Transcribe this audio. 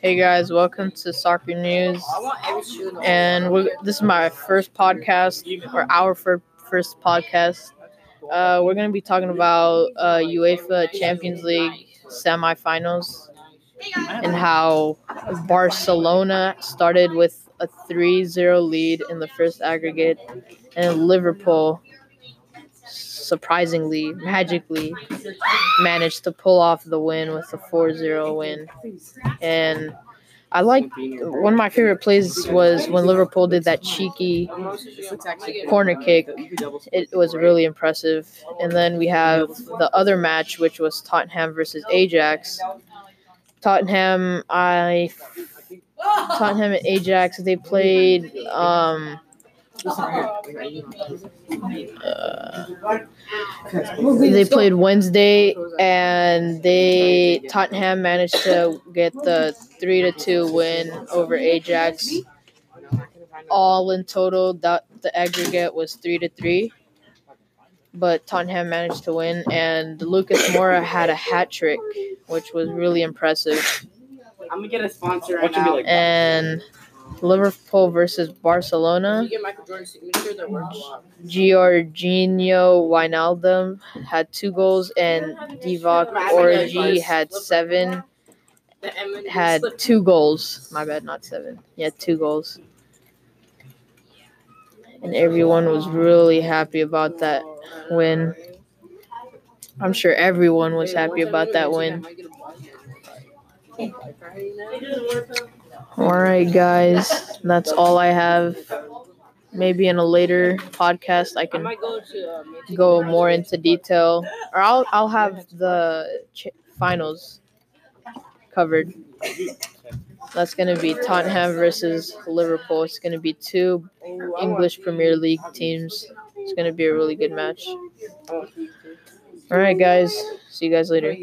Hey guys, welcome to Soccer News. And this is my first podcast, or our first podcast. Uh, we're going to be talking about uh, UEFA Champions League semifinals and how Barcelona started with a 3 0 lead in the first aggregate, and Liverpool surprisingly, magically, managed to pull off the win with a 4 0 win. And I like one of my favorite plays was when Liverpool did that cheeky corner kick. It was really impressive. And then we have the other match, which was Tottenham versus Ajax. Tottenham, I Tottenham and Ajax, they played. Um, uh, they played Wednesday, and they Tottenham managed to get the three to two win over Ajax. All in total, that the aggregate was three to three, but Tottenham managed to win, and Lucas Moura had a hat trick, which was really impressive. I'm gonna get a sponsor right now. And Liverpool versus Barcelona. you get Michael Jordan's signature that works? Georginio Wijnaldum had two goals, and Divock Origi had seven. Had two goals. My bad, not seven. He had two goals. And everyone was really happy about that win. I'm sure everyone was happy about that win. All right, guys, that's all I have. Maybe in a later podcast, I can go to more into detail, or I'll I'll have the ch- finals covered. That's gonna be Tottenham versus Liverpool. It's gonna be two English Premier League teams. It's gonna be a really good match. All right, guys. See you guys later.